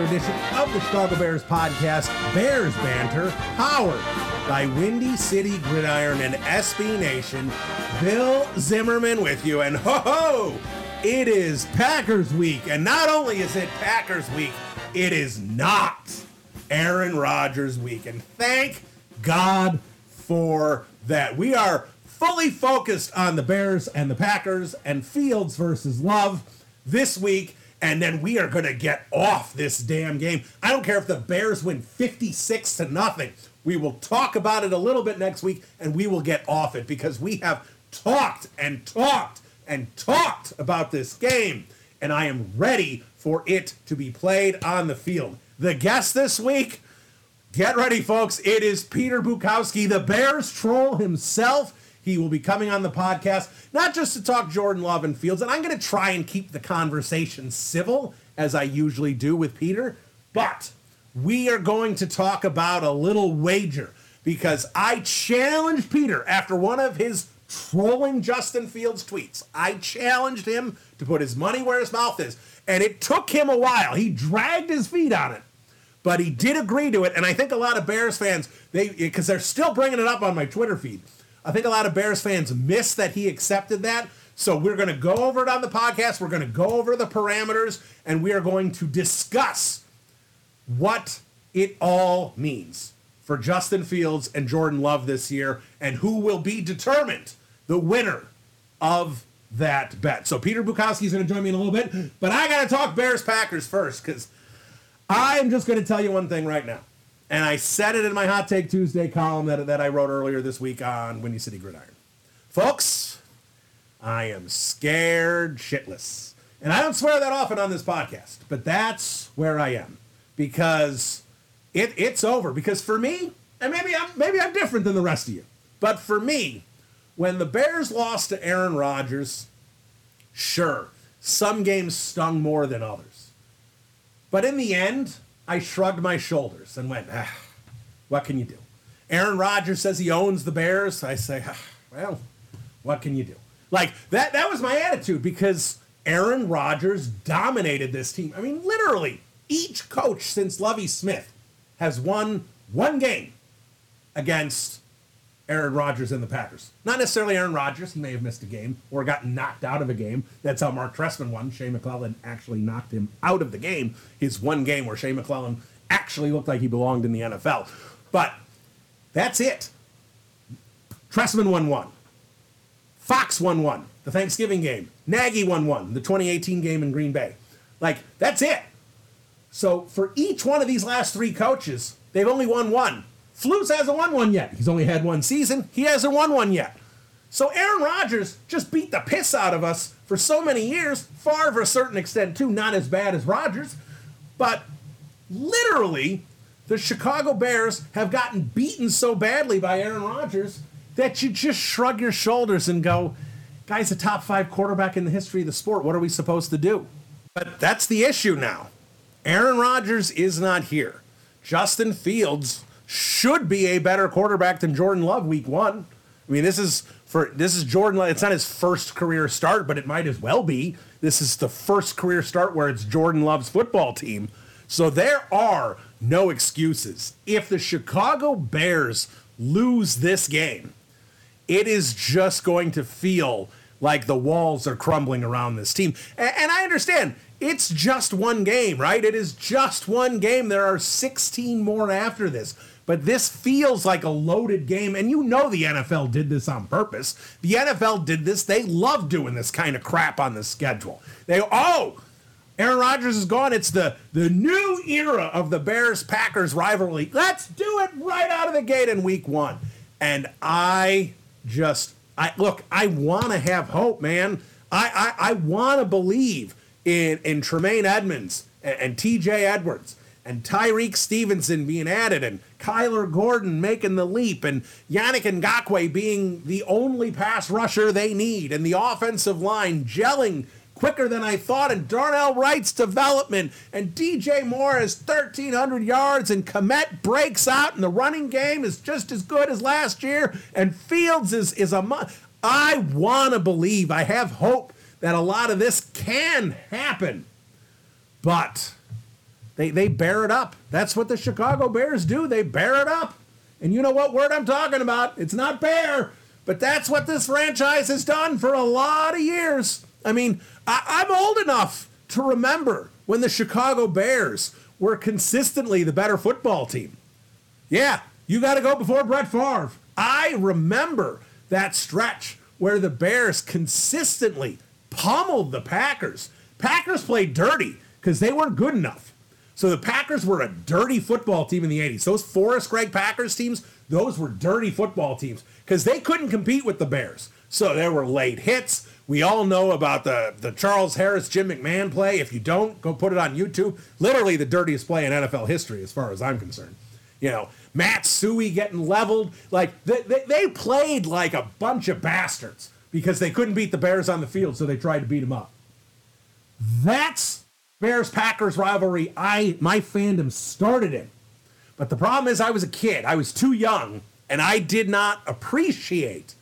Edition of the Chicago Bears podcast, Bears Banter, powered by Windy City Gridiron and SB Nation. Bill Zimmerman with you, and ho ho! It is Packers week, and not only is it Packers week, it is not Aaron Rodgers week, and thank God for that. We are fully focused on the Bears and the Packers and Fields versus Love this week. And then we are going to get off this damn game. I don't care if the Bears win 56 to nothing. We will talk about it a little bit next week and we will get off it because we have talked and talked and talked about this game. And I am ready for it to be played on the field. The guest this week, get ready, folks. It is Peter Bukowski, the Bears troll himself. He will be coming on the podcast, not just to talk Jordan Love and Fields, and I'm going to try and keep the conversation civil, as I usually do with Peter, but we are going to talk about a little wager because I challenged Peter after one of his trolling Justin Fields tweets. I challenged him to put his money where his mouth is, and it took him a while. He dragged his feet on it but he did agree to it and i think a lot of bears fans they because they're still bringing it up on my twitter feed i think a lot of bears fans miss that he accepted that. So we're going to go over it on the podcast. We're going to go over the parameters and we are going to discuss what it all means for justin fields and jordan love this year and who will be determined the winner of that bet. So peter bukowski is going to join me in a little bit but i got to talk bears packers first because I'm just going to tell you one thing right now. And I said it in my Hot Take Tuesday column that, that I wrote earlier this week on Windy City Gridiron. Folks, I am scared shitless. And I don't swear that often on this podcast, but that's where I am. Because it, it's over. Because for me, and maybe I'm maybe I'm different than the rest of you, but for me, when the Bears lost to Aaron Rodgers, sure, some games stung more than others. But in the end, I shrugged my shoulders and went, ah, what can you do? Aaron Rodgers says he owns the Bears. I say, ah, well, what can you do? Like that that was my attitude because Aaron Rodgers dominated this team. I mean, literally, each coach since Lovie Smith has won one game against Aaron Rodgers and the Packers. Not necessarily Aaron Rodgers. He may have missed a game or gotten knocked out of a game. That's how Mark Trestman won. Shea McClellin actually knocked him out of the game. His one game where Shea McClellin actually looked like he belonged in the NFL. But that's it. Trestman won one. Fox won one. The Thanksgiving game. Nagy won one. The 2018 game in Green Bay. Like, that's it. So for each one of these last three coaches, they've only won one. Flus hasn't won one yet. He's only had one season. He hasn't won one yet. So Aaron Rodgers just beat the piss out of us for so many years. Far, Favre, a certain extent, too, not as bad as Rodgers. But literally, the Chicago Bears have gotten beaten so badly by Aaron Rodgers that you just shrug your shoulders and go, guy's a top five quarterback in the history of the sport. What are we supposed to do? But that's the issue now. Aaron Rodgers is not here. Justin Fields should be a better quarterback than Jordan Love week one. I mean, this is for this is Jordan. Love. It's not his first career start, but it might as well be. This is the first career start where it's Jordan Love's football team. So there are no excuses. If the Chicago Bears lose this game, it is just going to feel like the walls are crumbling around this team. And, and I understand it's just one game, right? It is just one game. There are 16 more after this. But this feels like a loaded game, and you know the NFL did this on purpose. The NFL did this. They love doing this kind of crap on the schedule. They oh, Aaron Rodgers is gone. It's the the new era of the Bears Packers rivalry. Let's do it right out of the gate in Week One. And I just I look. I want to have hope, man. I I, I want to believe in in Tremaine Edmunds and, and T.J. Edwards and Tyrique Stevenson being added, and Kyler Gordon making the leap, and Yannick Ngakoue being the only pass rusher they need, and the offensive line gelling quicker than I thought, and Darnell Wright's development, and DJ Moore has 1,300 yards, and Kmet breaks out, and the running game is just as good as last year, and Fields is, is a. I want to believe, I have hope that a lot of this can happen, but they, they bear it up. That's what the Chicago Bears do. They bear it up. And you know what word I'm talking about? It's not bear, but that's what this franchise has done for a lot of years. I mean, I, am old enough to remember when the Chicago Bears were consistently the better football team. Yeah, you got to go before Brett Favre. I remember that stretch where the Bears consistently pummeled the Packers. Packers played dirty because they weren't good enough. So the Packers were a dirty football team in the 80s. Those Forrest Gregg Packers teams, those were dirty football teams because they couldn't compete with the Bears. So there were late hits. We all know about the, the Charles Harris, Jim McMahon play. If you don't, go put it on YouTube. Literally the dirtiest play in NFL history, as far as I'm concerned. You know, Matt Suhey getting leveled. Like, they, they, they played like a bunch of bastards because they couldn't beat the Bears on the field, so they tried to beat them up. That's Bears Packers rivalry I my fandom started in. But the problem is I was a kid. I was too young and I did not appreciate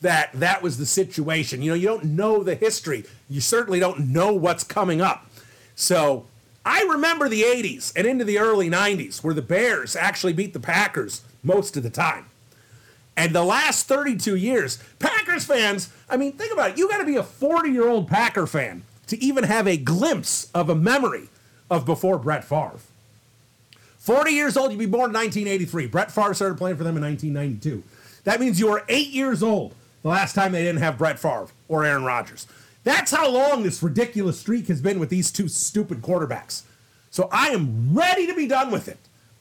that that was the situation. You know, you don't know the history. You certainly don't know what's coming up. So, I remember the 80s and into the early 90s where the Bears actually beat the Packers most of the time. And the last 32 years, Packers fans, I mean, think about it. You got to be a 40 year old Packer fan to even have a glimpse of a memory of before Brett Favre. 40 years old, you'd be born in 1983. Brett Favre started playing for them in 1992. That means you were eight years old the last time they didn't have Brett Favre or Aaron Rodgers. That's how long this ridiculous streak has been with these two stupid quarterbacks. So I am ready to be done with it.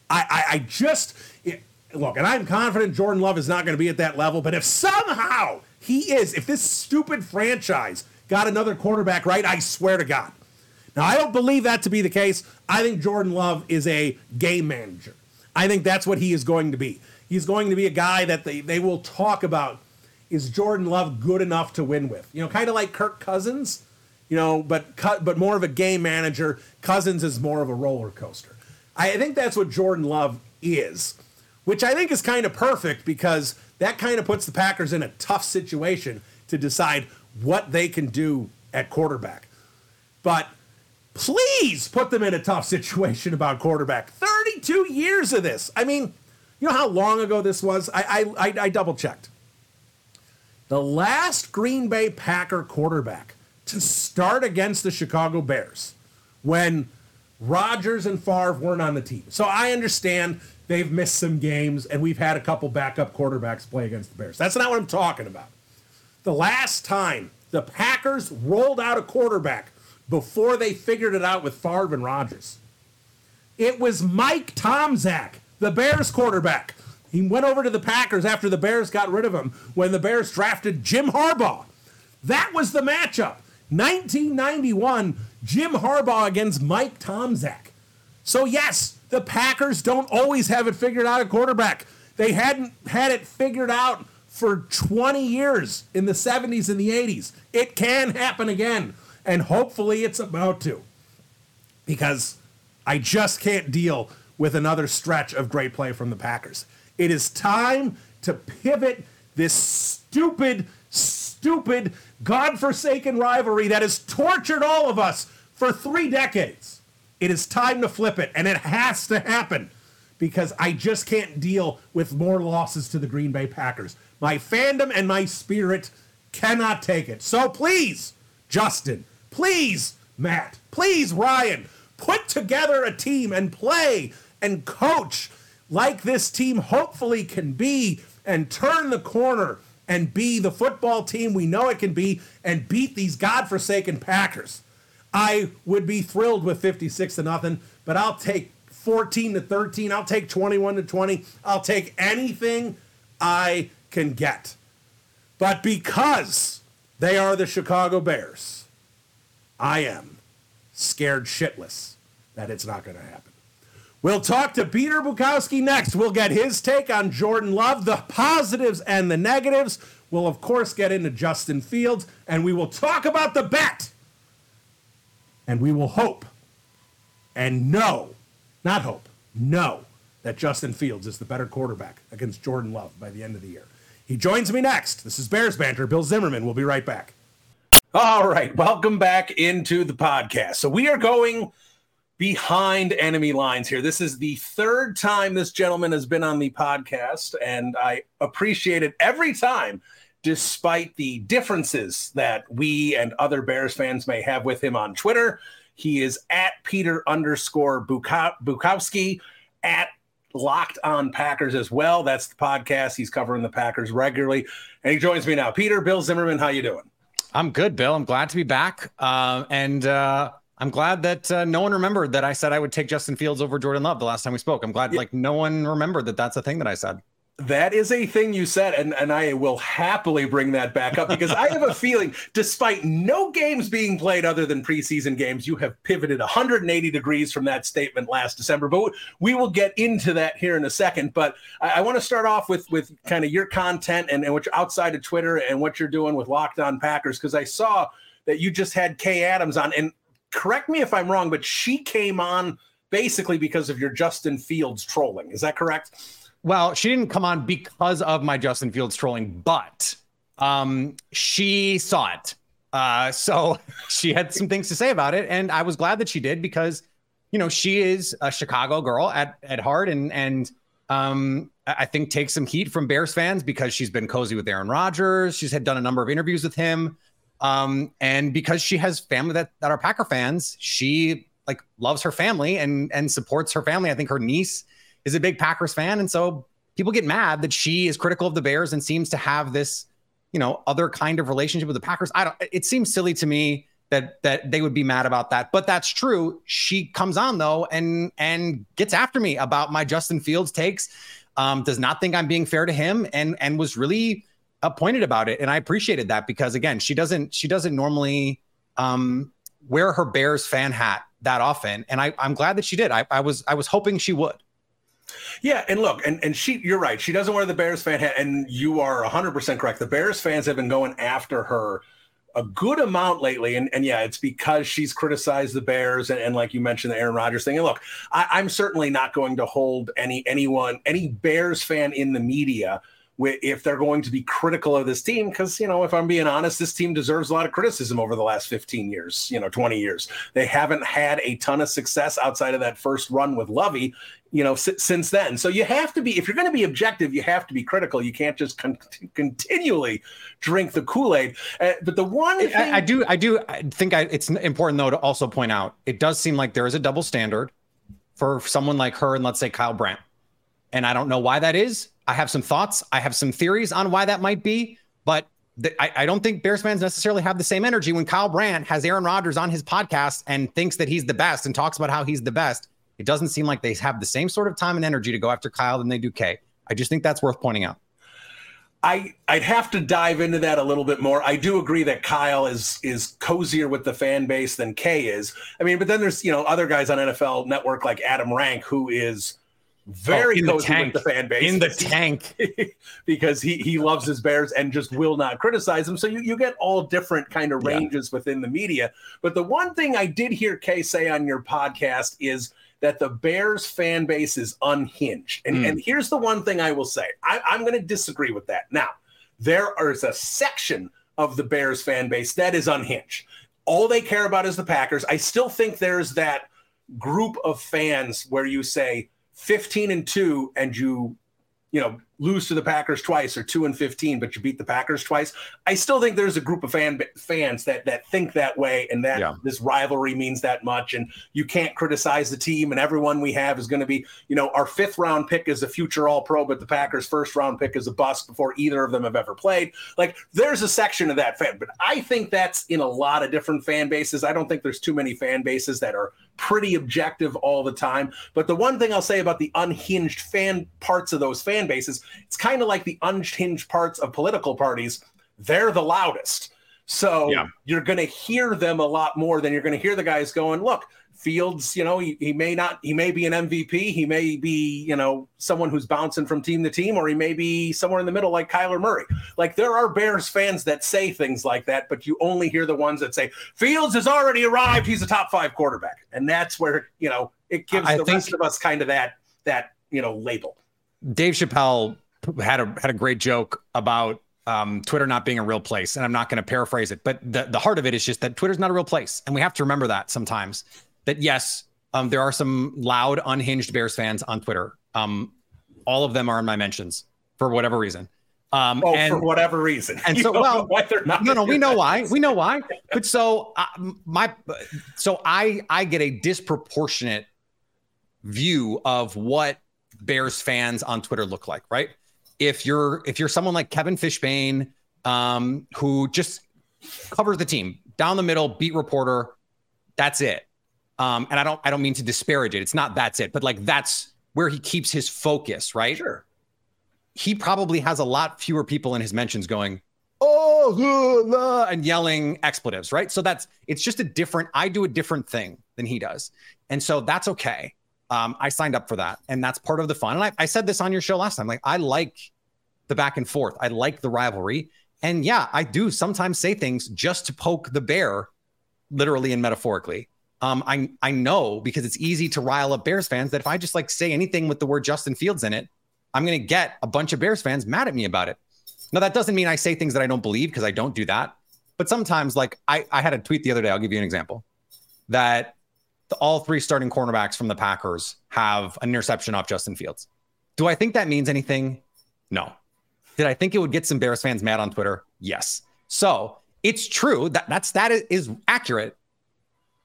I, I, I just it, look, and I'm confident Jordan Love is not going to be at that level. But if somehow he is, if this stupid franchise got another quarterback right, I swear to God. Now, I don't believe that to be the case. I think Jordan Love is a game manager. I think that's what he is going to be. He's going to be a guy that they, they will talk about is Jordan Love good enough to win with? You know, kind of like Kirk Cousins, you know, but but more of a game manager. Cousins is more of a roller coaster. I think that's what Jordan Love is, which I think is kind of perfect because that kind of puts the Packers in a tough situation to decide what they can do at quarterback. But please put them in a tough situation about quarterback. 32 years of this. I mean, you know how long ago this was? I, I, I, I double checked. The last Green Bay Packer quarterback to start against the Chicago Bears when Rodgers and Favre weren't on the team. So I understand they've missed some games and we've had a couple backup quarterbacks play against the Bears. That's not what I'm talking about the last time the Packers rolled out a quarterback before they figured it out with Favre and Rodgers. It was Mike Tomczak, the Bears quarterback. He went over to the Packers after the Bears got rid of him when the Bears drafted Jim Harbaugh. That was the matchup. 1991, Jim Harbaugh against Mike Tomczak. So, yes, the Packers don't always have it figured out at quarterback. They hadn't had it figured out for 20 years in the 70s and the 80s. It can happen again. And hopefully it's about to. Because I just can't deal with another stretch of great play from the Packers. It is time to pivot this stupid, stupid, God-forsaken rivalry that has tortured all of us for three decades. It is time to flip it, and it has to happen because I just can't deal with more losses to the Green Bay Packers. My fandom and my spirit cannot take it. So please, Justin, please, Matt, please, Ryan, put together a team and play and coach like this team hopefully can be and turn the corner and be the football team we know it can be and beat these godforsaken Packers. I would be thrilled with 56 to nothing, but I'll take 14 to 13. I'll take 21 to 20. I'll take anything I can get. But because they are the Chicago Bears, I am scared shitless that it's not going to happen. We'll talk to Peter Bukowski next. We'll get his take on Jordan Love, the positives and the negatives. We'll, of course, get into Justin Fields, and we will talk about the bet. And we will hope and know, not hope, know that Justin Fields is the better quarterback against Jordan Love by the end of the year. He joins me next. This is Bears Banter. Bill Zimmerman. We'll be right back. All right. Welcome back into the podcast. So we are going behind enemy lines here. This is the third time this gentleman has been on the podcast, and I appreciate it every time, despite the differences that we and other Bears fans may have with him on Twitter. He is at Peter underscore Bukowski at Locked on Packers as well. That's the podcast. He's covering the Packers regularly, and he joins me now. Peter, Bill Zimmerman, how you doing? I'm good, Bill. I'm glad to be back. Uh, and uh, I'm glad that uh, no one remembered that I said I would take Justin Fields over Jordan Love the last time we spoke. I'm glad yeah. like no one remembered that that's a thing that I said. That is a thing you said, and, and I will happily bring that back up because I have a feeling, despite no games being played other than preseason games, you have pivoted 180 degrees from that statement last December. But we will get into that here in a second. But I, I want to start off with with kind of your content and, and what you're outside of Twitter and what you're doing with Locked On Packers because I saw that you just had Kay Adams on, and correct me if I'm wrong, but she came on basically because of your Justin Fields trolling. Is that correct? Well, she didn't come on because of my Justin Fields trolling, but um, she saw it. Uh, so she had some things to say about it, and I was glad that she did because, you know, she is a Chicago girl at at heart, and and um, I think takes some heat from Bears fans because she's been cozy with Aaron Rodgers. She's had done a number of interviews with him. Um, and because she has family that, that are Packer fans, she like loves her family and and supports her family. I think her niece is a big Packers fan, and so people get mad that she is critical of the Bears and seems to have this, you know, other kind of relationship with the Packers. I don't. It seems silly to me that that they would be mad about that, but that's true. She comes on though and and gets after me about my Justin Fields takes. Um, does not think I'm being fair to him, and and was really appointed about it, and I appreciated that because again, she doesn't she doesn't normally um, wear her Bears fan hat that often, and I, I'm glad that she did. I, I was I was hoping she would. Yeah, and look, and, and she, you're right. She doesn't wear the Bears fan hat, and you are 100% correct. The Bears fans have been going after her a good amount lately. And, and yeah, it's because she's criticized the Bears and, and like you mentioned, the Aaron Rodgers thing. And look, I, am certainly not going to hold any anyone, any Bears fan in the media if they're going to be critical of this team because you know if i'm being honest this team deserves a lot of criticism over the last 15 years you know 20 years they haven't had a ton of success outside of that first run with lovie you know s- since then. So you have to be if you're going to be objective you have to be critical. You can't just con- continually drink the kool-aid. Uh, but the one thing- I, I, do i do I think I, it's important though to also point out it does seem like there is a double standard for someone like her and let's say kyle brandt. And i don't know why that is. I have some thoughts. I have some theories on why that might be, but the, I, I, don't think Bears fans necessarily have the same energy when Kyle Brandt has Aaron Rodgers on his podcast and thinks that he's the best and talks about how he's the best. It doesn't seem like they have the same sort of time and energy to go after Kyle than they do Kay. I just think that's worth pointing out. I I'd have to dive into that a little bit more. I do agree that Kyle is is cozier with the fan base than Kay is. I mean, but then there's you know other guys on NFL Network like Adam Rank who is very oh, cozy with the fan base in the tank because he he loves his Bears and just will not criticize them. So you, you get all different kind of ranges yeah. within the media. But the one thing I did hear Kay say on your podcast is that the Bears fan base is unhinged. And, mm. and here's the one thing I will say I, I'm going to disagree with that. Now, there is a section of the Bears fan base that is unhinged. All they care about is the Packers. I still think there's that group of fans where you say, 15 and 2 and you you know lose to the Packers twice or two and 15, but you beat the Packers twice. I still think there's a group of fan fans that that think that way and that yeah. this rivalry means that much. And you can't criticize the team and everyone we have is going to be, you know, our fifth round pick is a future all pro, but the Packers first round pick is a bust before either of them have ever played. Like there's a section of that fan, but I think that's in a lot of different fan bases. I don't think there's too many fan bases that are pretty objective all the time. But the one thing I'll say about the unhinged fan parts of those fan bases, it's kind of like the unhinged parts of political parties. They're the loudest. So yeah. you're going to hear them a lot more than you're going to hear the guys going, look, Fields, you know, he, he may not, he may be an MVP. He may be, you know, someone who's bouncing from team to team, or he may be somewhere in the middle like Kyler Murray. Like there are Bears fans that say things like that, but you only hear the ones that say Fields has already arrived. He's a top five quarterback. And that's where, you know, it gives I the rest of us kind of that, that, you know, label. Dave Chappelle had a, had a great joke about um, Twitter not being a real place. And I'm not going to paraphrase it, but the, the heart of it is just that Twitter's not a real place. And we have to remember that sometimes that yes, um, there are some loud, unhinged Bears fans on Twitter. Um, all of them are in my mentions for whatever reason. Um, oh, and, for whatever reason. And so, well, why they're not no, no, we know why. We know why. But so uh, my, so I, I get a disproportionate view of what Bears fans on Twitter look like, right? If you're, if you're someone like Kevin Fishbain, um, who just covers the team down the middle, beat reporter, that's it. Um, and I don't I don't mean to disparage it. It's not that's it, but like that's where he keeps his focus, right? Sure. He probably has a lot fewer people in his mentions going, oh, uh, and yelling expletives, right? So that's it's just a different. I do a different thing than he does, and so that's okay. Um, I signed up for that, and that's part of the fun. And I, I said this on your show last time. Like I like the back and forth. I like the rivalry, and yeah, I do sometimes say things just to poke the bear, literally and metaphorically. Um, I I know because it's easy to rile up Bears fans that if I just like say anything with the word Justin Fields in it, I'm to get a bunch of Bears fans mad at me about it. Now that doesn't mean I say things that I don't believe because I don't do that. But sometimes, like I, I had a tweet the other day. I'll give you an example that the, all three starting cornerbacks from the Packers have an interception off Justin Fields. Do I think that means anything? No. Did I think it would get some Bears fans mad on Twitter? Yes. So it's true that that is accurate,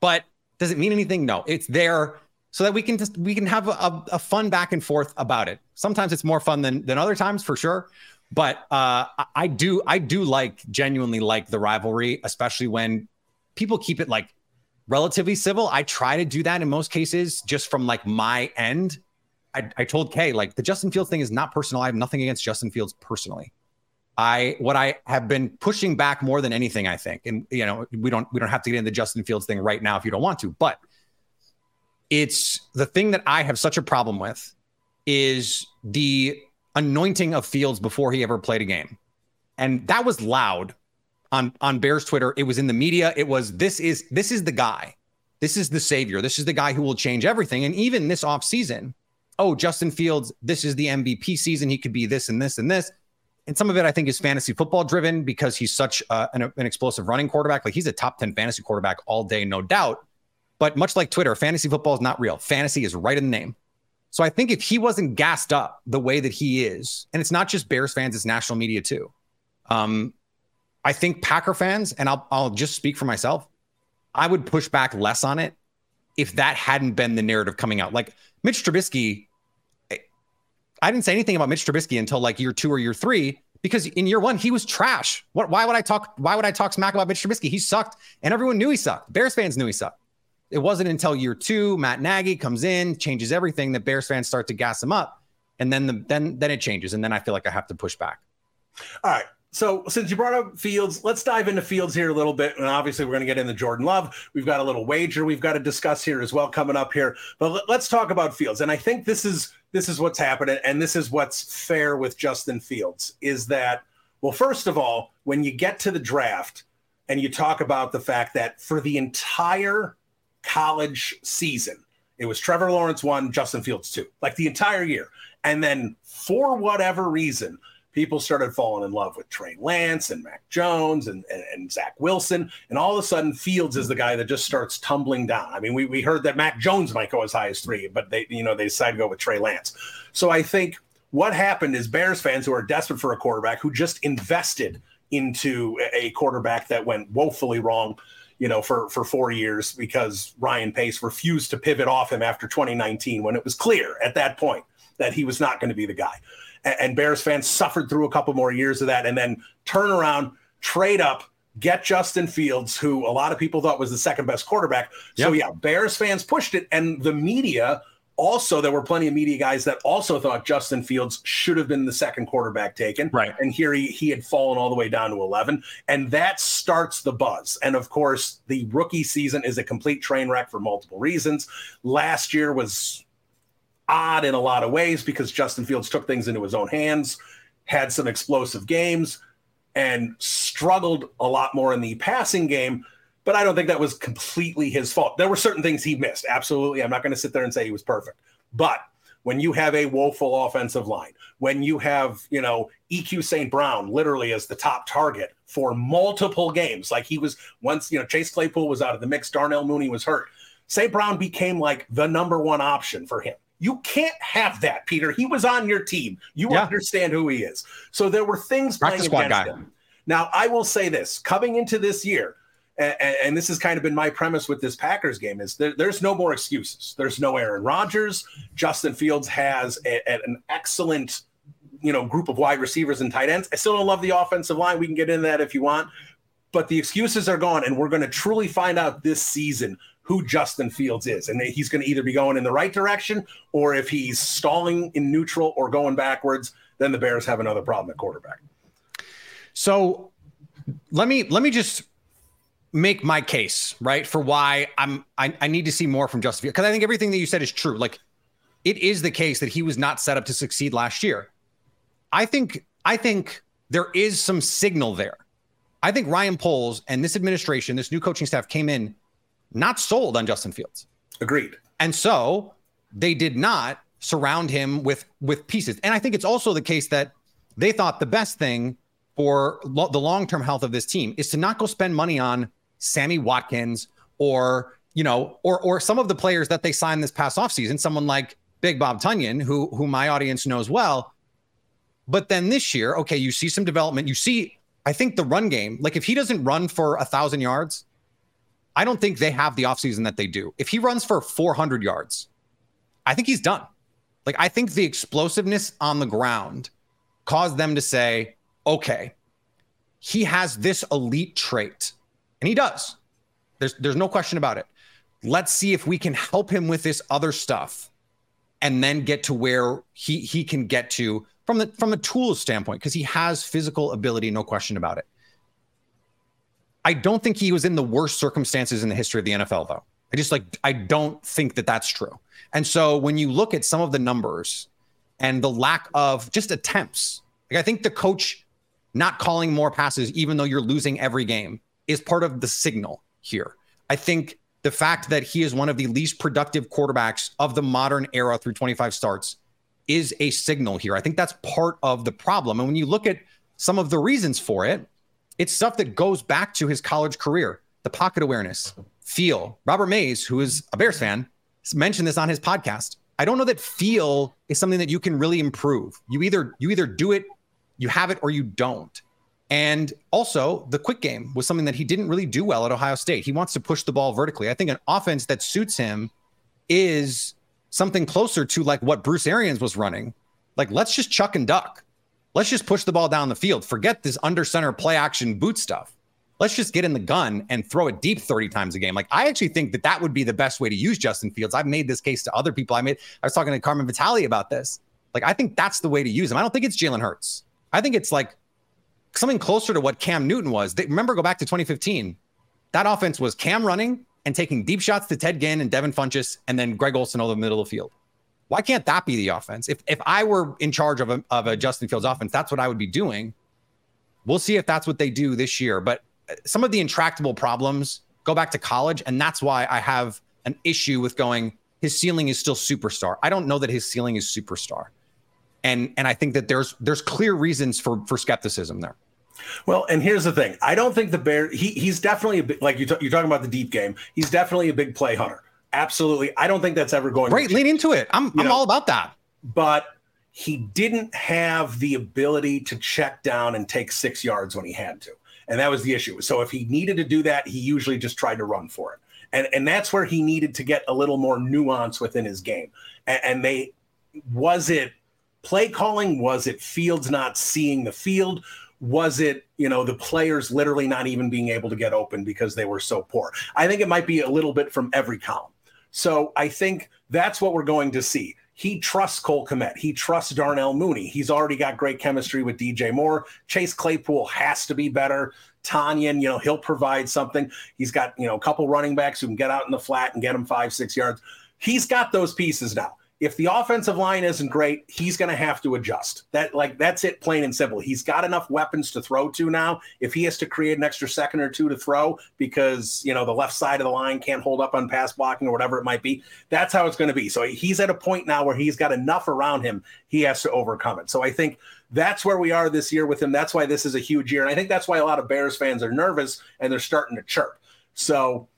but does it mean anything? No, it's there so that we can just we can have a, a fun back and forth about it. Sometimes it's more fun than than other times for sure. But uh, I do I do like genuinely like the rivalry, especially when people keep it like relatively civil. I try to do that in most cases, just from like my end. I, I told Kay like the Justin Fields thing is not personal. I have nothing against Justin Fields personally. I what I have been pushing back more than anything, I think, and you know, we don't we don't have to get into the Justin Fields thing right now if you don't want to, but it's the thing that I have such a problem with is the anointing of Fields before he ever played a game. And that was loud on on Bears Twitter. It was in the media. It was this is this is the guy. This is the savior. This is the guy who will change everything. And even this offseason, oh, Justin Fields, this is the MVP season. He could be this and this and this and some of it I think is fantasy football driven because he's such uh, an, an, explosive running quarterback. Like he's a top 10 fantasy quarterback all day, no doubt. But much like Twitter, fantasy football is not real. Fantasy is right in the name. So I think if he wasn't gassed up the way that he is, and it's not just Bears fans, it's national media too. Um, I think Packer fans, and I'll, I'll just speak for myself, I would push back less on it if mm-hmm. that hadn't been the narrative coming out. Like Mitch Trubisky I didn't say anything about Mitch Trubisky until like year two or year three because in year one he was trash. What? Why would I talk? Why would I talk smack about Mitch Trubisky? He sucked, and everyone knew he sucked. Bears fans knew he sucked. It wasn't until year two Matt Nagy comes in, changes everything, that Bears fans start to gas him up, and then the then then it changes, and then I feel like I have to push back. All right. So since you brought up Fields, let's dive into Fields here a little bit. And obviously, we're going to get into Jordan Love. We've got a little wager we've got to discuss here as well coming up here. But let's talk about Fields. And I think this is this is what's happening, and this is what's fair with Justin Fields is that well, first of all, when you get to the draft and you talk about the fact that for the entire college season, it was Trevor Lawrence one, Justin Fields two, like the entire year. And then for whatever reason, people started falling in love with Trey Lance and Mac Jones and, and, and, Zach Wilson. And all of a sudden, Fields is the guy that just starts tumbling down. I mean, we, we heard that Mac Jones might go as high as three, but they, you know, they decided to go with Trey Lance. So I think what happened is Bears fans who are desperate for a quarterback who just invested into a quarterback that went woefully wrong, you know, for for four years because Ryan Pace refused to pivot off him after 2019 when it was clear at that point that he was not going to be the guy. And, Bears fans suffered through a couple more years of that, and then turn around, trade up, get Justin Fields, who a lot of people thought was the second best quarterback. So yeah, Bears fans pushed it, and the media also there were plenty of media guys that also thought Justin Fields should have been the second quarterback taken. Right. And here he he had fallen all the way down to 11 and that starts the buzz. And of course, the rookie season is a complete train wreck for multiple reasons. Last year was odd in a lot of ways because Justin Fields took things into his own hands, had some explosive games and struggled a lot more in the passing game but I don't think that was completely his fault. There were certain things he missed. Absolutely. I'm not going to sit there and say he was perfect. But when you have a woeful offensive line, when you have, you know, EQ St. Brown literally as the top target for multiple games, like he was once, you know, Chase Claypool was out of the mix, Darnell Mooney was hurt. St. Brown became like the number one option for him. You can't have that, Peter. He was on your team. You yeah. understand who he is. So there were things Practice playing against guy. him. Now, I will say this coming into this year, and, and, this has kind of been my premise with this Packers game is there, there's no more excuses. There's no Aaron Rodgers. Justin Fields has a, a, an excellent, you know, group of wide receivers and tight ends. I still don't love the offensive line. We can get into that if you want, but the excuses are gone, and we're going to truly find out this season who Justin Fields is, and he's going to either be going in the right direction or if he's stalling in neutral or going backwards, then the Bears have another problem at quarterback. So let me let me just make my case, right, for why I'm I, I need to see more from Justin Fields because I think everything that you said is true. Like it is the case that he was not set up to succeed last year. I think I think there is some signal there. I think Ryan Poles and this administration, this new coaching staff came in not sold on Justin Fields. Agreed. And so they did not surround him with with pieces. And I think it's also the case that they thought the best thing for lo- the long-term health of this team is to not go spend money on Sammy Watkins or you know or or some of the players that they signed this past offseason, someone like Big Bob Tonyan, who who my audience knows well. But then this year, okay, you see some development. You see, I think the run game, like if he doesn't run for a thousand yards, I don't think they have the offseason that they do. If he runs for 400 yards, I think he's done. Like I think the explosiveness on the ground caused them to say, okay, he has this elite trait and he does. There's there's no question about it. Let's see if we can help him with this other stuff and then get to where he he can get to from the from a tools standpoint because he has physical ability, no question about it. I don't think he was in the worst circumstances in the history of the NFL though. I just like I don't think that that's true. And so when you look at some of the numbers and the lack of just attempts, like I think the coach not calling more passes even though you're losing every game is part of the signal here. I think the fact that he is one of the least productive quarterbacks of the modern era through 25 starts is a signal here. I think that's part of the problem. And when you look at some of the reasons for it, it's stuff that goes back to his college career, the pocket awareness, feel. Robert Mays, who is a Bears fan, mentioned this on his podcast. I don't know that feel is something that you can really improve. You either you either do it, you have it, or you don't. And also, the quick game was something that he didn't really do well at Ohio State. He wants to push the ball vertically. I think an offense that suits him is something closer to like what Bruce Arians was running. Like, let's just chuck and duck. Let's just push the ball down the field. Forget this under center play action boot stuff. Let's just get in the gun and throw it deep 30 times a game. Like, I actually think that that would be the best way to use Justin Fields. I've made this case to other people. I made, I was talking to Carmen Vitali about this. Like, I think that's the way to use him. I don't think it's Jalen Hurts. I think it's like something closer to what Cam Newton was. They, remember, go back to 2015. That offense was Cam running and taking deep shots to Ted Ginn and Devin Funchess, and then Greg Olsen over the middle of the field. Why can't that be the offense? If if I were in charge of a, of a Justin Fields offense, that's what I would be doing. We'll see if that's what they do this year. But uh, some of the intractable problems go back to college, and that's why I have an issue with going. His ceiling is still superstar. I don't know that his ceiling is superstar and and I think that there's there's clear reasons for for skepticism there. Well, and here's the thing: I don't think the bear. He he's definitely a big, like you t- you're talking about the deep game. He's definitely a big play hunter. Absolutely, I don't think that's ever going. Right, lean into it. I'm I'm know, all about that. But he didn't have the ability to check down and take six yards when he had to. And that was the issue. So if he needed to do that, he usually just tried to run for it. And, and that's where he needed to get a little more nuance within his game. And, and they, was it play calling? Was it Fields not seeing the field? Was it, you know, the players literally not even being able to get open because they were so poor? I think it might be a little bit from every column. So I think that's what we're going to see. He trusts Cole Kmet. He trusts Darnell Mooney. He's already got great chemistry with DJ Moore. Chase Claypool has to be better. Tonyan, you know, he'll provide something. He's got, you know, a couple running backs who can get out in the flat and get him five, six yards. He's got those pieces now if the offensive line isn't great, he's going to have to adjust. That like that's it, plain and simple. He's got enough weapons to throw to now. If he has to create an extra second or two to throw because you know the left side of the line can't hold up on pass blocking or whatever it might be, that's how it's going to be. So he's at a point now where he's got enough around him. He has to overcome it. So I think that's where we are this year with him. That's why this is a huge year, and I think that's why a lot of Bears fans are nervous and they're starting to chirp. So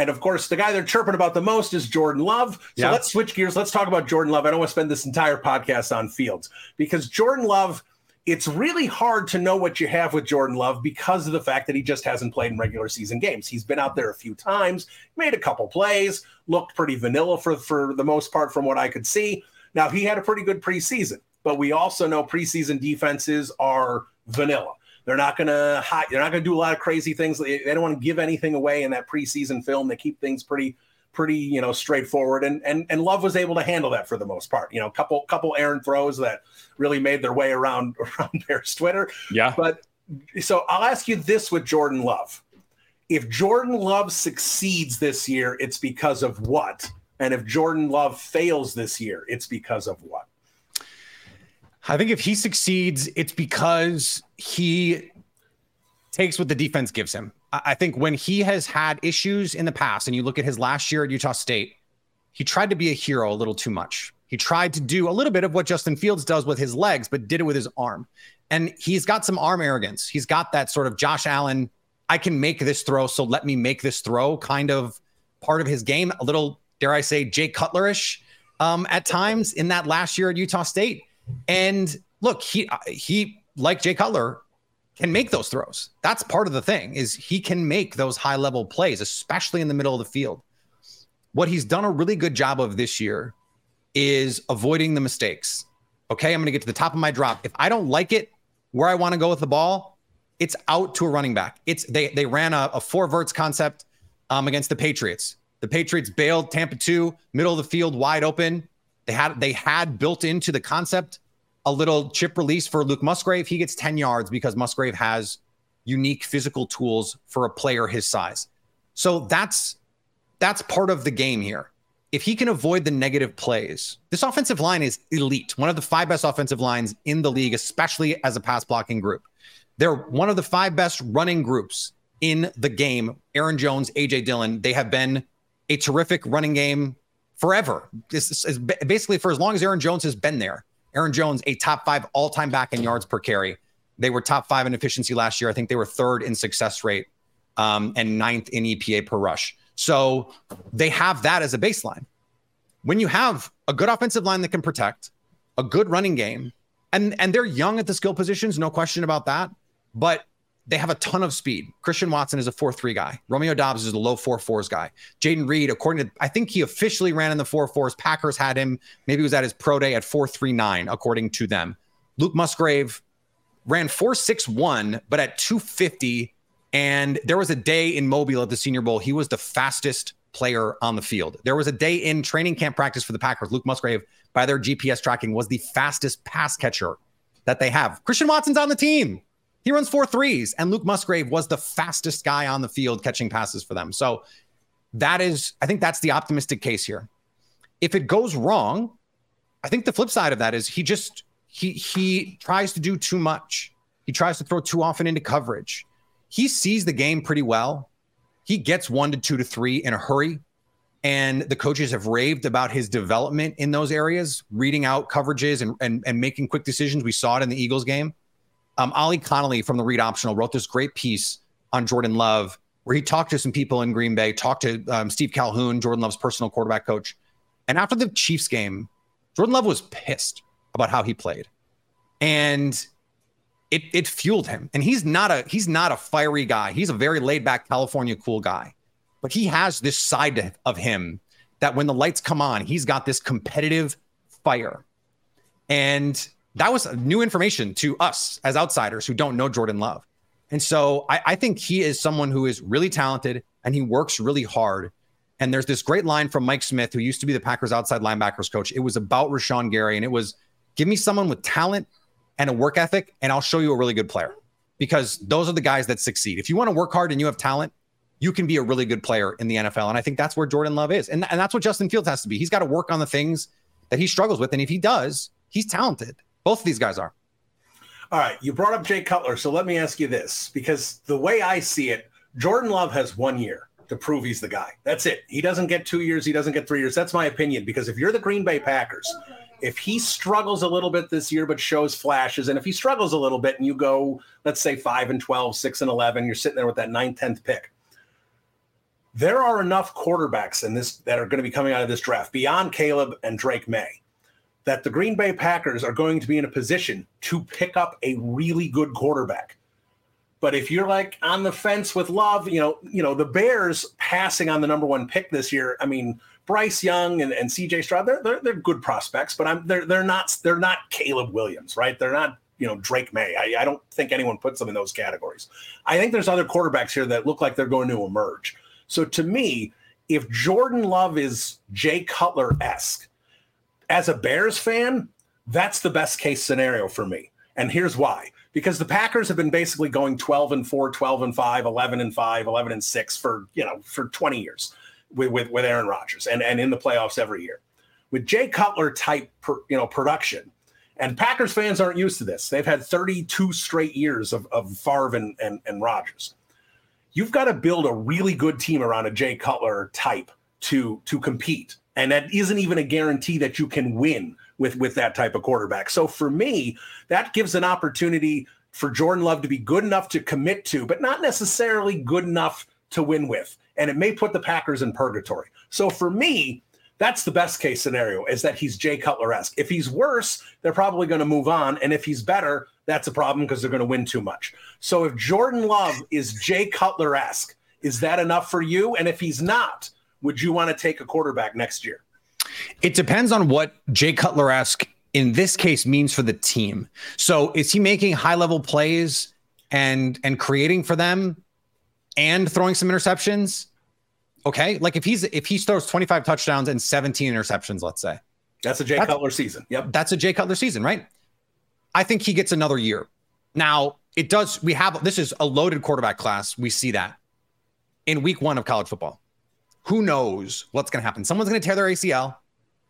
and of course, the guy they're chirping about the most is Jordan Love. So yeah. let's switch gears. Let's talk about Jordan Love. I don't want to spend this entire podcast on Fields because Jordan Love, it's really hard to know what you have with Jordan Love because of the fact that he just hasn't played in regular season games. He's been out there a few times, made a couple plays, looked pretty vanilla for, for the most part from what I could see. Now, he had a pretty good preseason, but we also know preseason defenses are vanilla. They're not going to hide. They're not going to do a lot of crazy things. They, they don't want to give anything away in that preseason film. They keep things pretty pretty you know straightforward and and and love was able to handle that for the most part you know couple couple errant throws that really made their way around around bears twitter yeah but so i'll ask you this with jordan love if jordan love succeeds this year it's because of what and if jordan love fails this year it's because of what I think if he succeeds, it's because he takes what the defense gives him. I think when he has had issues in the past, and you look at his last year at Utah State, he tried to be a hero a little too much. He tried to do a little bit of what Justin Fields does with his legs, but did it with his arm. And he's got some arm arrogance. He's got that sort of Josh Allen, I can make this throw, so let me make this throw kind of part of his game. A little, dare I say, Jay Cutlerish um, at times in that last year at Utah State. And look, he he like Jay Cutler can make those throws. That's part of the thing is he can make those high level plays, especially in the middle of the field. What he's done a really good job of this year is avoiding the mistakes. Okay, I'm going to get to the top of my drop. If I don't like it where I want to go with the ball, it's out to a running back. It's they they ran a, a four verts concept um, against the Patriots. The Patriots bailed Tampa two, middle of the field, wide open. They had they had built into the concept a little chip release for Luke Musgrave. He gets 10 yards because Musgrave has unique physical tools for a player his size. So that's that's part of the game here. If he can avoid the negative plays, this offensive line is elite. One of the five best offensive lines in the league, especially as a pass blocking group. They're one of the five best running groups in the game. Aaron Jones, AJ Dillon, they have been a terrific running game forever. This is basically for as long as Aaron Jones has been there. Aaron Jones, a top five all time back in yards per carry. They were top five in efficiency last year. I think they were third in success rate um, and ninth in EPA per rush. So they have that as a baseline. When you have a good offensive line that can protect, a good running game, and and they're young at the skill positions, no question about that. But they have a ton of speed. Christian Watson is a 4 3 guy. Romeo Doubs is a low 4 4s guy. Jayden Reed, according to, I think he officially ran in the 4 4s. Packers had him, maybe he was at his pro day at 4 3 9, according to them. Luke Musgrave ran 4 6 1, but at 250. And there was a day in Mobile at the Senior Bowl, he was the fastest player on the field. There was a day in training camp practice for the Packers. Luke Musgrave, by their GPS tracking, was the fastest pass catcher that they have. Christian Watson's on the team. He runs four threes, and Luke Musgrave was the fastest guy on the field catching passes for them. So that is, I think that's the optimistic case here. If it goes wrong, I think the flip side of that is he just he he tries to do too much. He tries to throw too often into coverage. He sees the game pretty well. He gets one to two to three in a hurry. And the coaches have raved about his development in those areas, reading out coverages and, and, and making quick decisions. We saw it in the Eagles game. Um, Ollie Connolly from the Read Optional wrote this great piece on Jordan Love where he talked to some people in Green Bay, talked to um, Steve Calhoun, Jordan Love's personal quarterback coach. And after the Chiefs game, Jordan Love was pissed. about how he played. And it it fueled him. And he's not a he's not a fiery guy. He's a very laid back California cool guy. But he has this side of him that when the lights come on, he's got this competitive fire. And that was new information to us as outsiders who don't know Jordan Love. And so I, I, think he is someone who is really talented and he works really hard. And there's this great line from Mike Smith, who used to be the Packers outside linebackers coach. It was about Rashan Gary, and it was give me someone with talent and a work ethic, and I'll show you a really good player. Because those are the guys that succeed. If you want to work hard and you have talent, you can be a really good player in the NFL. And I think that's where Jordan Love is. And, and that's what Justin Fields has to be. He's got to work on the things that he struggles with. And if he does, he's talented. Both of these guys are. All right. You brought up Jay Cutler. So let me ask you this because the way I see it, Jordan Love has one year to prove he's the guy. That's it. He doesn't get two years. He doesn't get three years. That's my opinion. Because if you're the Green Bay Packers, if he struggles a little bit this year, but shows flashes, and if he struggles a little bit and you go, let's say 5 and 12, 6 and 11, you're sitting there with that 9th, 10th pick. There are enough quarterbacks in this that are going to be coming out of this draft beyond Caleb and Drake Maye that the Green Bay Packers are going to be in a position to pick up a really good quarterback. But if you're like on the fence with Love, you know, you know, the Bears passing on the number one pick this year. I mean, Bryce Young and, and CJ Stroud, they're, they're, they're good prospects, but I'm they're they're not they're not Caleb Williams, right? They're not you know Drake Maye. I, I don't think anyone puts them in those categories. I think there's other quarterbacks here that look like they're going to emerge. So to me, if Jordan Love is Jay Cutler esque, as a Bears fan, that's the best case scenario for me. And here's why. Because the Packers have been basically going 12 and 4, 12 and 5, 11 and 5, 11 and 6 for, you know, for 20 years with, with, with Aaron Rodgers and, and in the playoffs every year. With Jay Cutler type, per, you know, production, and Packers fans aren't used to this. They've had 32 straight years of, of Favre and, and, and Rodgers. You've got to build a really good team around a Jay Cutler type to, to compete and that isn't even a guarantee that you can win with with that type of quarterback. So for me, that gives an opportunity for Jordan Love to be good enough to commit to, but not necessarily good enough to win with. And it may put the Packers in purgatory. So for me, that's the best case scenario is that he's Jay Cutler-esque. If he's worse, they're probably going to move on. And if he's better, that's a problem because they're going to win too much. So if Jordan Love is Jay Cutler-esque, is that enough for you? And if he's not, would you want to take a quarterback next year? It depends on what Jay Cutler esque in this case means for the team. So is he making high level plays and and creating for them and throwing some interceptions? Okay. Like if he's if he throws 25 touchdowns and 17 interceptions, let's say. That's a Jay that's, Cutler season. Yep. That's a Jay Cutler season, right? I think he gets another year. Now, it does we have this is a loaded quarterback class. We see that in week 1 of college football who knows what's going to happen? Someone's going to tear their ACL.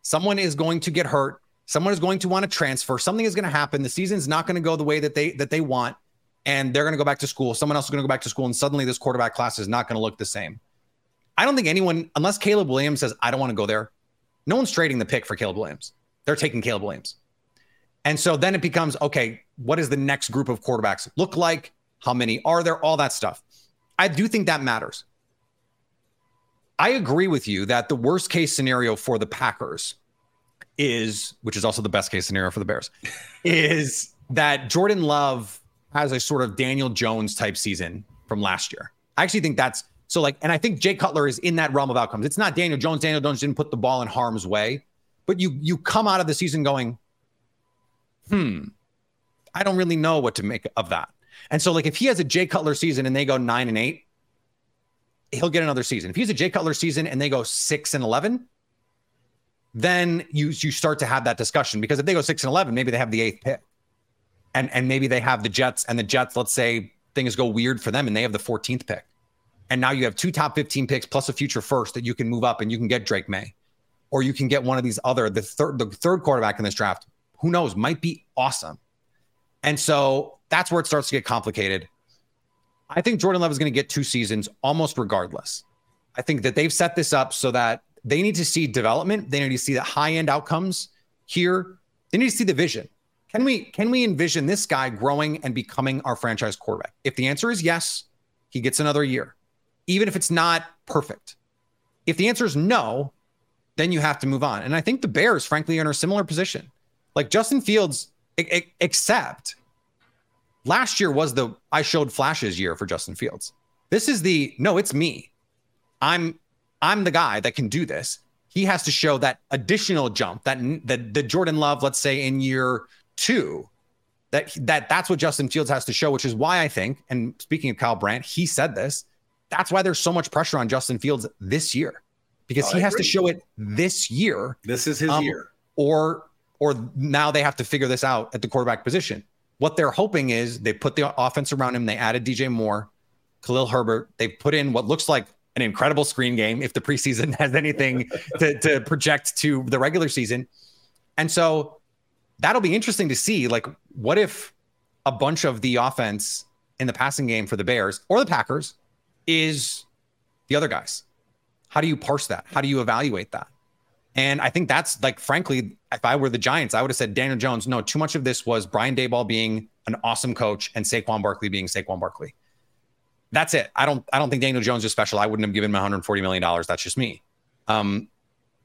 Someone is going to get hurt. Someone is going to want to transfer. Something is going to happen. The season's not going to go the way that they that they want, and they're going to go back to school. Someone else is going to go back to school, and suddenly this quarterback class is not going to look the same. I don't think anyone, unless Caleb Williams says, "I don't want to go there," no one's trading the pick for Caleb Williams. They're taking Caleb Williams, and so then it becomes okay. What does the next group of quarterbacks look like? How many are there? All that stuff. I do think that matters. I agree with you that the worst case scenario for the Packers is, which is also the best case scenario for the Bears, is that Jordan Love has a sort of Daniel Jones type season from last year. I actually think that's so like, and I think Jay Cutler is in that realm of outcomes. It's not Daniel Jones. Daniel Jones didn't put the ball in harm's way, but you you come out of the season going, hmm, I don't really know what to make of that. And so like if he has a Jay Cutler season and they go nine and eight, he'll get another season. If he's a Jay Cutler season and they go six and eleven, then you you start to have that discussion because if they go six and eleven, maybe they have the eighth pick, and and maybe they have the Jets and the Jets. Let's say things go weird for them and they have the 14th pick, and now you have two top 15 picks plus a future first that you can move up and you can get Drake Maye, or you can get one of these other the third the third quarterback in this draft. Who knows? Might be awesome, and so that's where it starts to get complicated. I think Jordan Love is going to get two seasons almost regardless. I think that they've set this up so that they need to see development. They need to see the high end outcomes here. They need to see the vision. Can we can we envision this guy growing and becoming our franchise quarterback? If the answer is yes, he gets another year, even if it's not perfect. If the answer is no, then you have to move on. And I think the Bears, frankly, are in a similar position. Like Justin Fields, except last year was the I showed flashes year for Justin Fields. This is the no, it's me. I'm I'm the guy that can do this. He has to show that additional jump that that the Jordan Love, let's say in year two, that that that's what Justin Fields has to show, which is why I think. And speaking of Kyle Brandt, he said this. That's why there's so much pressure on Justin Fields this year because oh, he has to show it this year. This is his um, year. Or or now they have to figure this out at the quarterback position. What they're hoping is they put the offense around him. They added DJ Moore, Khalil Herbert. They put in what looks like an incredible screen game if the preseason has anything to, to project to the regular season. And so that'll be interesting to see. Like, what if a bunch of the offense in the passing game for the Bears or the Packers is the other guys? How do you parse that? How do you evaluate that? And I think that's like, frankly, if I were the Giants, I would have said Daniel Jones. No, too much of this was Brian Daboll being an awesome coach and Saquon Barkley being Saquon Barkley. That's it. I don't. I don't think Daniel Jones is special. I wouldn't have given him 140 million dollars. That's just me. Um,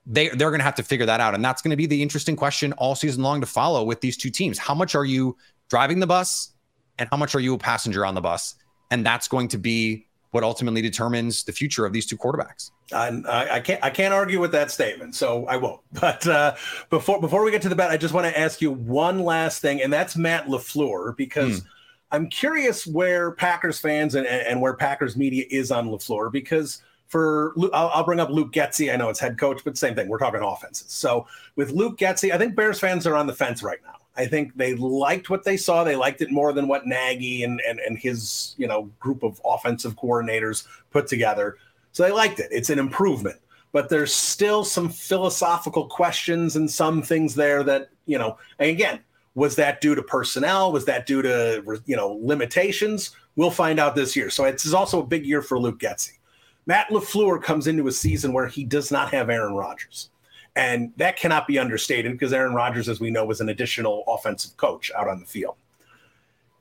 they they're going to have to figure that out, and that's going to be the interesting question all season long to follow with these two teams. How much are you driving the bus, and how much are you a passenger on the bus? And that's going to be what ultimately determines the future of these two quarterbacks. I, I, can't I can't argue with that statement, so I won't. But uh, before before we get to the bet, I just want to ask you one last thing, and that's Matt LaFleur because. Mm. I'm curious where Packers fans and, and where Packers media is on LaFleur because for I'll, I'll, bring up Luke Getsy. I know it's head coach, but same thing. We're talking offenses. So with Luke Getsy, I think Bears fans are on the fence right now. I think they liked what they saw. They liked it more than what Nagy and, and, and his you know group of offensive coordinators put together. So they liked it. It's an improvement, but there's still some philosophical questions and some things there that you know. And again, was that due to personnel? Was that due to you know limitations? We'll find out this year. So it's also a big year for Luke Getsy. Matt LaFleur comes into a season where he does not have Aaron Rodgers. And that cannot be understated because Aaron Rodgers, as we know, was an additional offensive coach out on the field.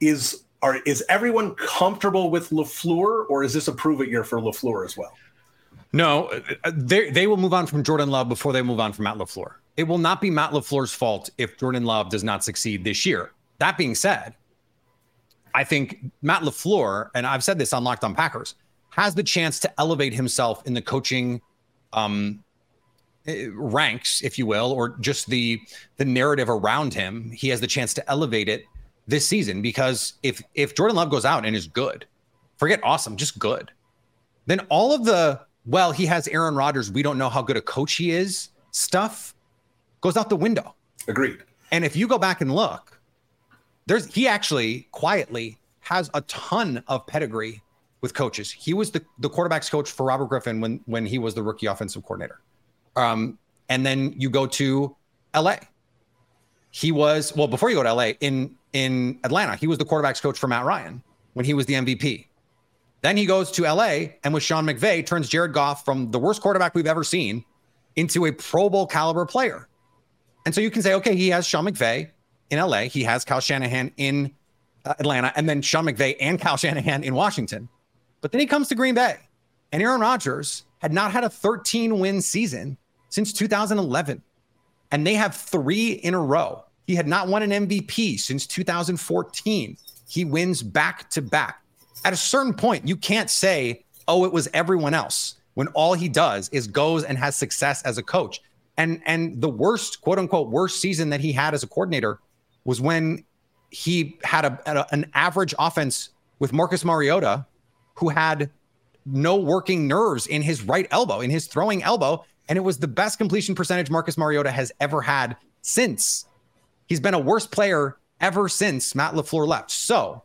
Is are is everyone comfortable with LaFleur, or is this a prove it year for LaFleur as well? No, they they will move on from Jordan Love before they move on from Matt LaFleur. It will not be Matt LaFleur's fault if Jordan Love does not succeed this year. That being said, I think Matt LaFleur, and I've said this on Locked on Packers, has the chance to elevate himself in the coaching um, Uh, ranks, if you will, or just the the narrative around him. He has the chance to elevate it this season because if if Jordan Love goes out and is good, forget awesome, just good, then all of the well, he has Aaron Rodgers, we don't know how good a coach he is stuff goes out the window. Agreed. And if you go back and look, there's he actually quietly has a ton of pedigree with coaches. He was the, the quarterbacks coach for Robert Griffin when when he was the rookie offensive coordinator. Um, and then you go to LA. He was well before you go to LA in in Atlanta. He was the quarterbacks coach for Matt Ryan when he was the MVP. Then he goes to LA and with Sean McVay turns Jared Goff from the worst quarterback we've ever seen into a Pro Bowl caliber player. And so you can say, okay, he has Sean McVay in LA, he has Kyle Shanahan in uh, Atlanta, and then Sean McVay and Kyle Shanahan in Washington. But then he comes to Green Bay, and Aaron Rodgers had not had a 13 win season since 2011. And they have three in a row. He had not won an MVP since 2014. He wins back to back. At a certain point, you can't say, oh, it was everyone else when all he does is goes and has success as a coach. And and the worst, quote unquote, worst season that he had as a coordinator was when he had a, a an average offense with Marcus Mariota who had no working nerves in his right elbow, in his throwing elbow. And it was the best completion percentage Marcus Mariota has ever had since. He's been a worse player ever since Matt LaFleur left. So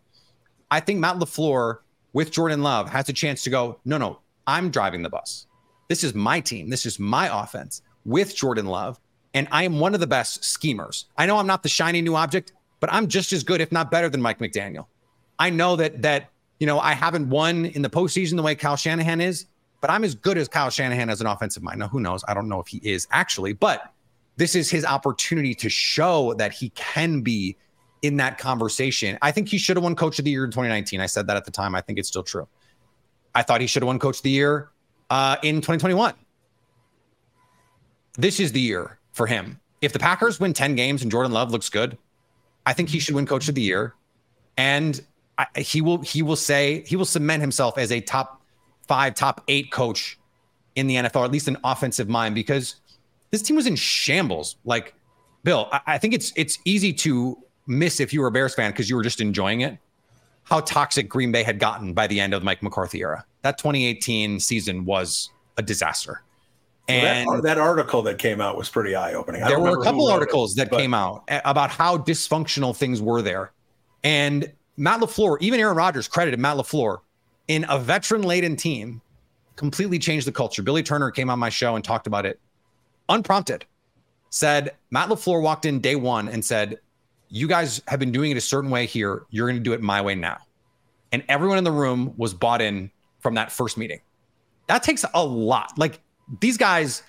I think Matt LaFleur with Jordan Love has a chance to go, no, no, I'm driving the bus. This is my team. This is my offense with Jordan Love. And I am one of the best schemers. I know I'm not the shiny new object, but I'm just as good, if not better, than Mike McDaniel. I know that that you know, I haven't won in the postseason the way Kyle Shanahan is, but I'm as good as Kyle Shanahan as an offensive mind. Now, who knows? I don't know if he is actually, but this is his opportunity to show that he can be in that conversation. I think he should have won Coach of the Year in 2019. I said that at the time. I think it's still true. I thought he should have won Coach of the Year uh, in 2021. This is the year for him if the Packers win 10 games and Jordan Love looks good, I think he should win coach of the year. And I, he will he will say he will cement himself as a top five, top eight coach in the NFL, or at least an offensive mind, because this team was in shambles. Like, Bill, I, I think it's it's easy to miss if you were a Bears fan because you were just enjoying it. How toxic Green Bay had gotten by the end of the Mike McCarthy era. That 2018 season was a disaster. And well, that, that, article that came out was pretty eye opening. There were a couple articles it, that but... came out about how dysfunctional things were there. And Matt LaFleur, even Aaron Rodgers credited Matt LaFleur in a veteran laden team, completely changed the culture. Billy Turner came on my show and talked about it unprompted. Said Matt LaFleur walked in day one and said, You guys have been doing it a certain way here. You're going to do it my way now. And everyone in the room was bought in from that first meeting. That takes a lot. Like, these guys,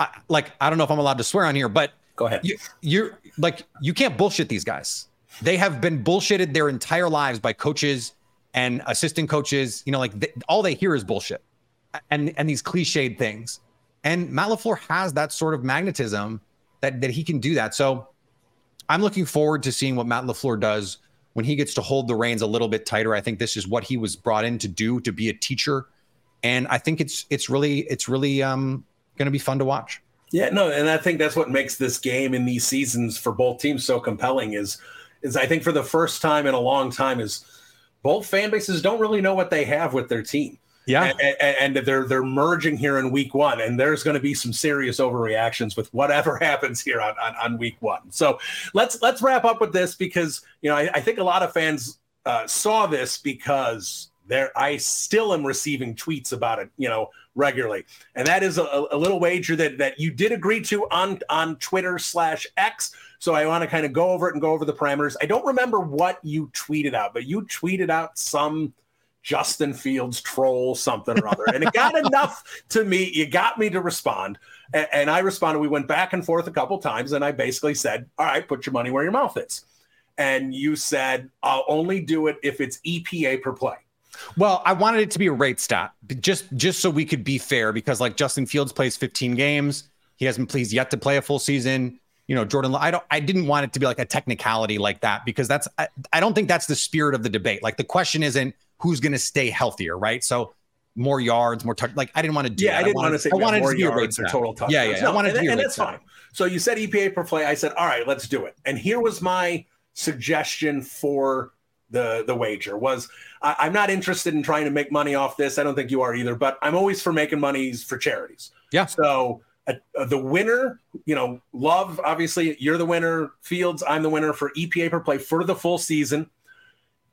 I, like I don't know if I'm allowed to swear on here, but go ahead. You, you're like you can't bullshit these guys. They have been bullshitted their entire lives by coaches and assistant coaches. You know, like all they hear is bullshit and and these cliched things. And Matt LaFleur has that sort of magnetism that that he can do that. So I'm looking forward to seeing what Matt LaFleur does when he gets to hold the reins a little bit tighter. I think this is what he was brought in to do, to be a teacher and I think it's it's really it's really um, going to be fun to watch. Yeah, no, and I think that's what makes this game in these seasons for both teams so compelling. Is is I think for the first time in a long time is both fan bases don't really know what they have with their team. Yeah, and, and, they're they're merging here in week one, and there's going to be some serious overreactions with whatever happens here on, on, on week one. So let's let's wrap up with this because you know I, I think a lot of fans uh, saw this because there i still am receiving tweets about it you know regularly. And that is a, a little wager that that you did agree to on on twitter slash x. So i want to kind of go over it and go over the parameters. I don't remember what you tweeted out but you tweeted out some justin fields troll something or other. And it got enough to me you got me to respond. And, and i responded we went back and forth a couple times and i basically said all right put your money where your mouth is. And you said i'll only do it if it's epa per play well, I wanted it to be a rate stat, just just so we could be fair, because like Justin Fields plays 15 games, he hasn't pleased yet to play a full season. You know, Jordan, I don't, I didn't want it to be like a technicality like that because that's, I, I don't think that's the spirit of the debate. Like the question isn't who's going to stay healthier, right? So more yards, more touch. Like I didn't want to do. Yeah, that. I didn't I wanted, want to say I wanted more to be a rate stat. total touchdowns. Yeah, yeah. No, I wanted and, to be and that's fine. So you said EPA per play. I said, all right, let's do it. And here was my suggestion for the the wager was I, am not interested in trying to make money off this. I don't think you are either, but I'm always for making monies for charities. Yeah. So uh, uh, the winner, you know, Love, obviously you're the winner. Fields, I'm the winner for EPA per play for the full season.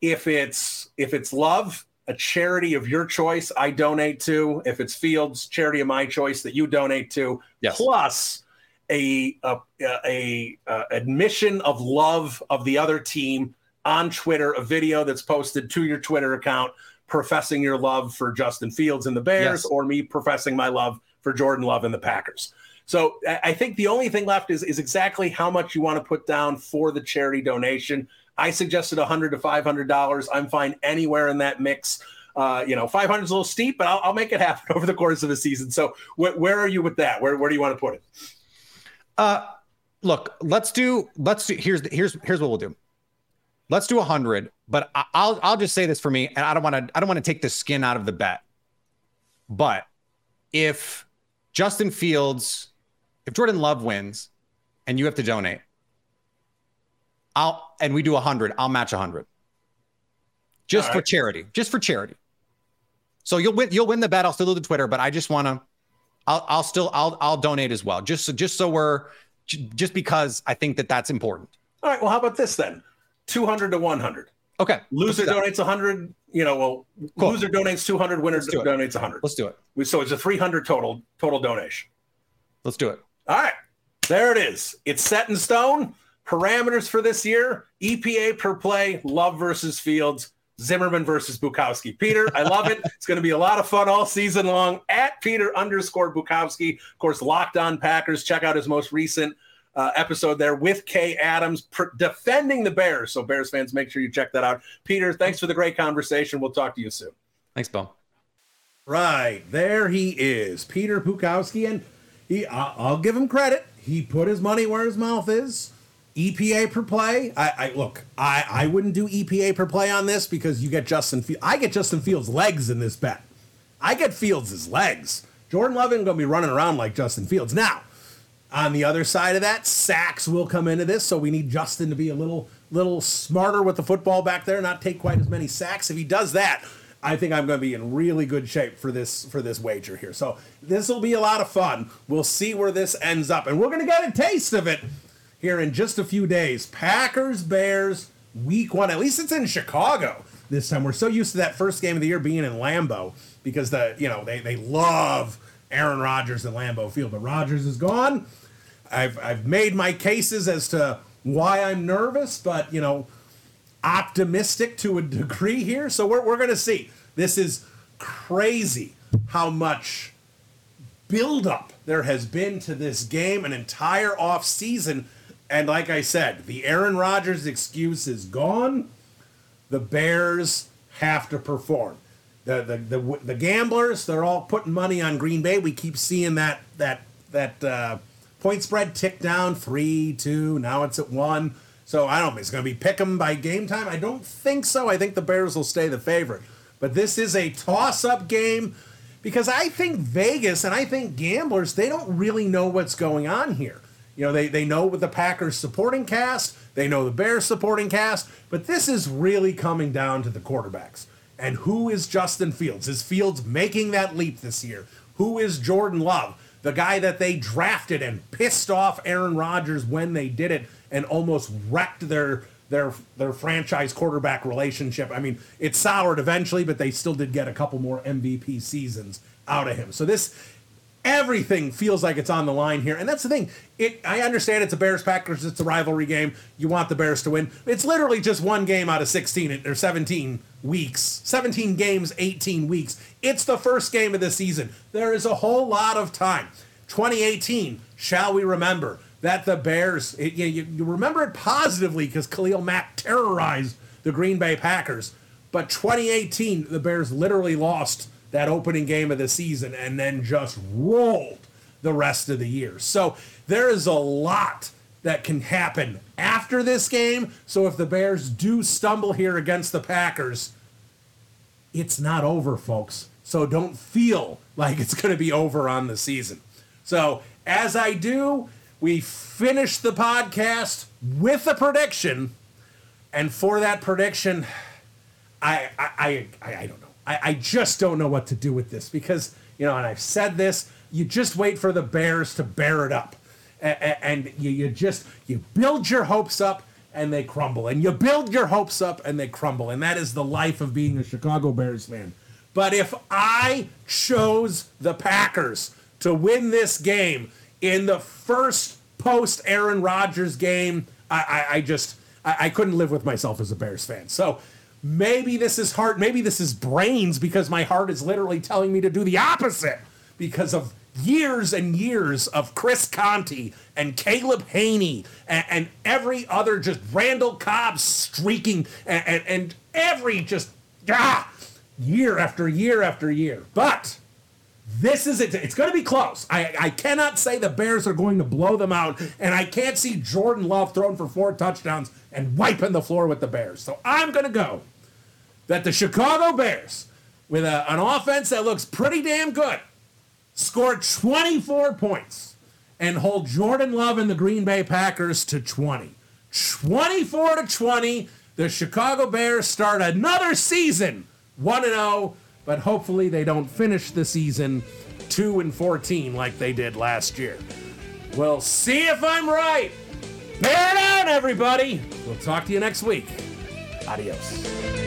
If it's if it's Love, a charity of your choice, I donate to. If it's Fields, charity of my choice that you donate to. Yes. Plus a a, a, a admission of love of the other team on Twitter a video that's posted to your Twitter account professing your love for Justin Fields and the Bears, yes. or me professing my love for Jordan Love and the Packers. So I think the only thing left is, is exactly how much you want to put down for the charity donation. I suggested 100 to 500 dollars. I'm fine anywhere in that mix. Uh, you know, 500 is a little steep, but I'll, I'll, make it happen over the course of the season. So wh- where are you with that? Where, where do you want to put it? Uh, look, let's do, let's do, here's, here's, here's what we'll do. Let's do 100, but I'll I'll just say this for me and I don't want to I don't want to take the skin out of the bet. But if Justin Fields, if Jordan Love wins and you have to donate, I'll and we do 100, I'll match 100. Just right. for charity, just for charity. So you'll win you'll win the bet. I'll still do the Twitter, but I just want to I'll I'll still I'll I'll donate as well. Just so just so we're just because I think that that's important. All right, well how about this then? 200 to 100. Okay. Loser donates 100. You know, well, cool. loser donates 200, winner donates 100. Let's do it. We, So it's a 300 total total donation. Let's do it. All right. There it is. It's set in stone. Parameters for this year EPA per play, Love versus Fields, Zimmerman versus Bukowski. Peter, I love it. It's going to be a lot of fun all season long at Peter underscore Bukowski. Of course, Locked On Packers. Check out his most recent uh, episode there with Kay Adams pr- defending the Bears. So, Bears fans, make sure you check that out. Peter, thanks for the great conversation. We'll talk to you soon. Thanks, Bill. Right there, he is, Peter Bukowski, and he. I'll, I'll give him credit. he put his money where his mouth is. EPA per play. I, I look. I, I wouldn't do EPA per play on this because you get Justin. Fields. I get Justin Fields' legs in this bet. I get Fields' legs. Jordan Love isn't going to be running around like Justin Fields. Now, on the other side of that, sacks will come into this, so we need Justin to be a little little smarter with the football back there, not take quite as many sacks. If he does that, I think I'm going to be in really good shape for this for this wager here. So this will be a lot of fun. We'll see where this ends up, and we're going to get a taste of it here in just a few days. Packers Bears week one. At least it's in Chicago this time. We're so used to that first game of the year being in Lambeau because the you know they they love Aaron Rodgers and Lambeau Field, but Rodgers is gone. I've I've made my cases as to why I'm nervous, but you know, optimistic to a degree here. So we're we're gonna see. This is crazy how much buildup there has been to this game, an entire off season. And like I said, the Aaron Rodgers excuse is gone. The Bears have to perform. The, the, the, the gamblers, they're all putting money on Green Bay. We keep seeing that that that uh, point spread ticked down three, two. Now it's at one. So I don't. It's going to be pick 'em by game time. I don't think so. I think the Bears will stay the favorite. But this is a toss-up game because I think Vegas and I think gamblers they don't really know what's going on here. You know, they they know with the Packers supporting cast, they know the Bears supporting cast, but this is really coming down to the quarterbacks. And who is Justin Fields? Is Fields making that leap this year? Who is Jordan Love? The guy that they drafted and pissed off Aaron Rodgers when they did it and almost wrecked their their their franchise quarterback relationship. I mean, it soured eventually, but they still did get a couple more MVP seasons out of him. So this everything feels like it's on the line here. And that's the thing. It I understand it's a Bears Packers, it's a rivalry game. You want the Bears to win. It's literally just one game out of 16 or 17 weeks. 17 games, 18 weeks. It's the first game of the season. There is a whole lot of time. 2018, shall we remember that the Bears, it, you, you remember it positively because Khalil Mack terrorized the Green Bay Packers. But 2018, the Bears literally lost that opening game of the season and then just rolled the rest of the year. So there is a lot that can happen after this game. So if the Bears do stumble here against the Packers, it's not over, folks. So don't feel like it's going to be over on the season. So as I do, we finish the podcast with a prediction. And for that prediction, I I, I, I don't know. I, I just don't know what to do with this because, you know, and I've said this, you just wait for the Bears to bear it up. And, and you, you just, you build your hopes up and they crumble. And you build your hopes up and they crumble. And that is the life of being a Chicago Bears fan. But if I chose the Packers to win this game in the first post Aaron Rodgers game, I, I, I just, I, I couldn't live with myself as a Bears fan. So maybe this is heart, maybe this is brains because my heart is literally telling me to do the opposite because of years and years of Chris Conte and Caleb Hanie and, and every other just Randall Cobb streaking and, and, and every just ah, year after year after year. But this is it. It's going to be close. I, I cannot say the Bears are going to blow them out, and I can't see Jordan Love throwing for four touchdowns and wiping the floor with the Bears. So I'm going to go that the Chicago Bears, with a, an offense that looks pretty damn good, score 24 points and hold Jordan Love and the Green Bay Packers to 20. 24 to 20. The Chicago Bears start another season 1 0, but hopefully they don't finish the season 2 and 14 like they did last year. We'll see if I'm right. Bear down, everybody. We'll talk to you next week. Adios.